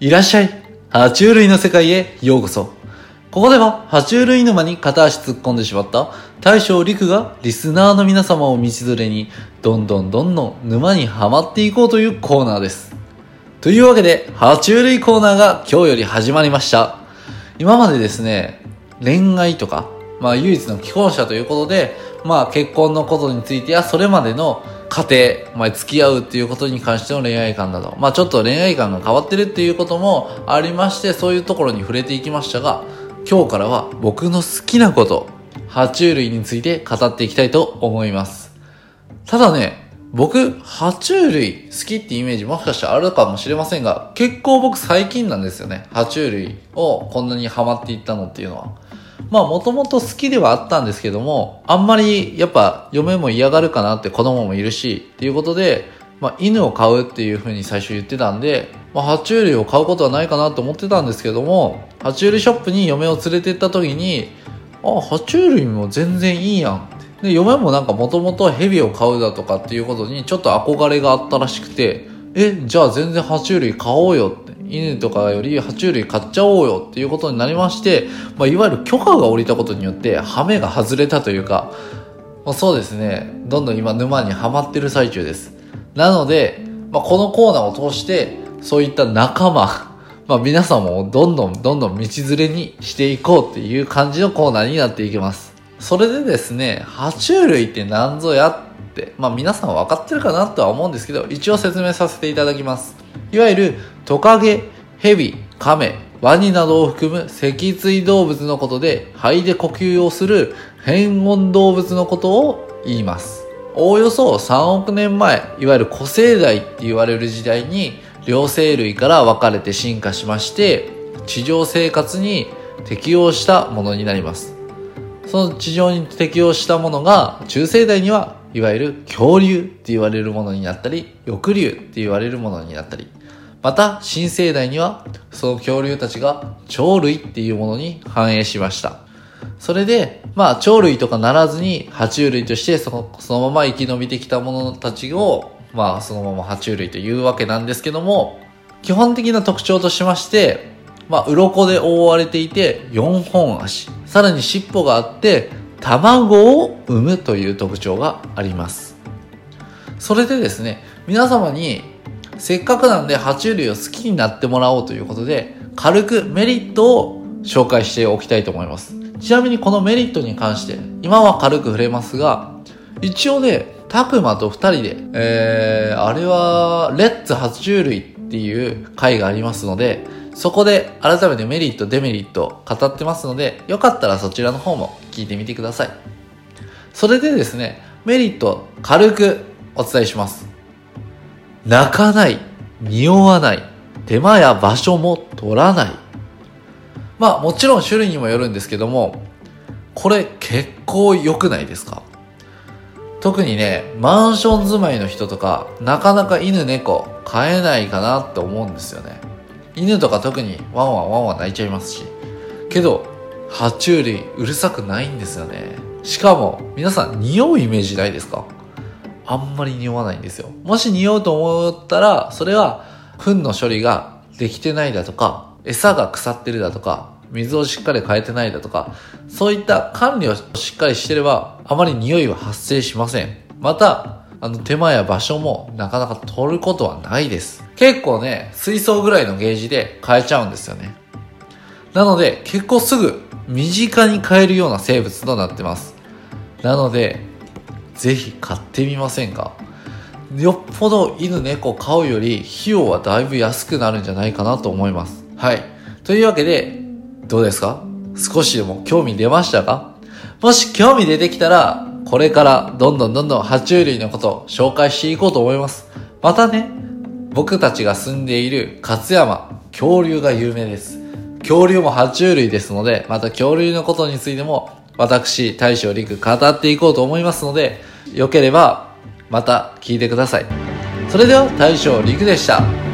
いらっしゃい。爬虫類の世界へようこそ。ここでは爬虫類沼に片足突っ込んでしまった大将陸がリスナーの皆様を道連れにどんどんどんどん沼にはまっていこうというコーナーです。というわけで爬虫類コーナーが今日より始まりました。今までですね恋愛とかまあ唯一の既婚者ということでまあ結婚のことについてやそれまでの家庭、まあ、付き合うっていうことに関しての恋愛観など、まあ、ちょっと恋愛観が変わってるっていうこともありまして、そういうところに触れていきましたが、今日からは僕の好きなこと、爬虫類について語っていきたいと思います。ただね、僕、爬虫類好きってイメージもしかしたらあるかもしれませんが、結構僕最近なんですよね。爬虫類をこんなにハマっていったのっていうのは。まあもともと好きではあったんですけども、あんまりやっぱ嫁も嫌がるかなって子供もいるし、っていうことで、まあ犬を飼うっていうふうに最初言ってたんで、まあ爬虫類を買うことはないかなと思ってたんですけども、爬虫類ショップに嫁を連れて行った時に、あ、爬虫類も全然いいやんで、嫁もなんかもともと蛇を飼うだとかっていうことにちょっと憧れがあったらしくて、え、じゃあ全然爬虫類買おうよって。犬とかより爬虫類買っちゃおうよっていうことになりまして、まあ、いわゆる許可が下りたことによって、ハメが外れたというか、まあ、そうですね、どんどん今沼にはまってる最中です。なので、まあ、このコーナーを通して、そういった仲間、まあ、皆さんもどんどんどんどん道連れにしていこうっていう感じのコーナーになっていきます。それでですね、爬虫類って何ぞやって、まあ皆さん分かってるかなとは思うんですけど、一応説明させていただきます。いわゆるトカゲ、ヘビ、カメ、ワニなどを含む脊椎動物のことで肺で呼吸をする変温動物のことを言います。おおよそ3億年前、いわゆる古生代って言われる時代に両生類から分かれて進化しまして、地上生活に適応したものになります。その地上に適応したものが中生代にはいわゆる恐竜って言われるものになったり、翼竜って言われるものになったり、また新生代にはその恐竜たちが鳥類っていうものに反映しました。それで、まあ鳥類とかならずに爬虫類としてそのそのまま生き延びてきたものたちを、まあそのまま爬虫類というわけなんですけども、基本的な特徴としまして、まあ、鱗で覆われていて4本足。さらに尻尾があって卵を産むという特徴があります。それでですね、皆様にせっかくなんで爬虫類を好きになってもらおうということで、軽くメリットを紹介しておきたいと思います。ちなみにこのメリットに関して、今は軽く触れますが、一応ね、たくまと二人で、えー、あれは、レッツ爬虫類っていう回がありますので、そこで改めてメリット、デメリット語ってますので、よかったらそちらの方も聞いてみてください。それでですね、メリット軽くお伝えします。泣かない、匂わない、手間や場所も取らない。まあもちろん種類にもよるんですけども、これ結構良くないですか？特にね、マンション住まいの人とか、なかなか犬猫飼えないかなって思うんですよね。犬とか特にワンワンワンワン泣いちゃいますし。けど、爬虫類うるさくないんですよね。しかも、皆さん匂うイメージないですか？あんまり匂わないんですよ。もし匂うと思ったら、それは、糞の処理ができてないだとか、餌が腐ってるだとか、水をしっかり変えてないだとか、そういった管理をしっかりしてれば、あまり匂いは発生しません。また、あの手間や場所もなかなか取ることはないです。結構ね、水槽ぐらいのゲージで変えちゃうんですよね。なので、結構すぐ身近に変えるような生物となってます。なので、ぜひ買ってみませんかよっぽど犬猫飼うより費用はだいぶ安くなるんじゃないかなと思います。はい。というわけで、どうですか？少しでも興味出ましたか？もし興味出てきたら、これからどんどんどんどん爬虫類のことを紹介していこうと思います。またね、僕たちが住んでいる勝山、恐竜が有名です。恐竜も爬虫類ですので、また恐竜のことについても私、大将陸語っていこうと思いますので、よければまた聞いてください。それでは大将陸でした。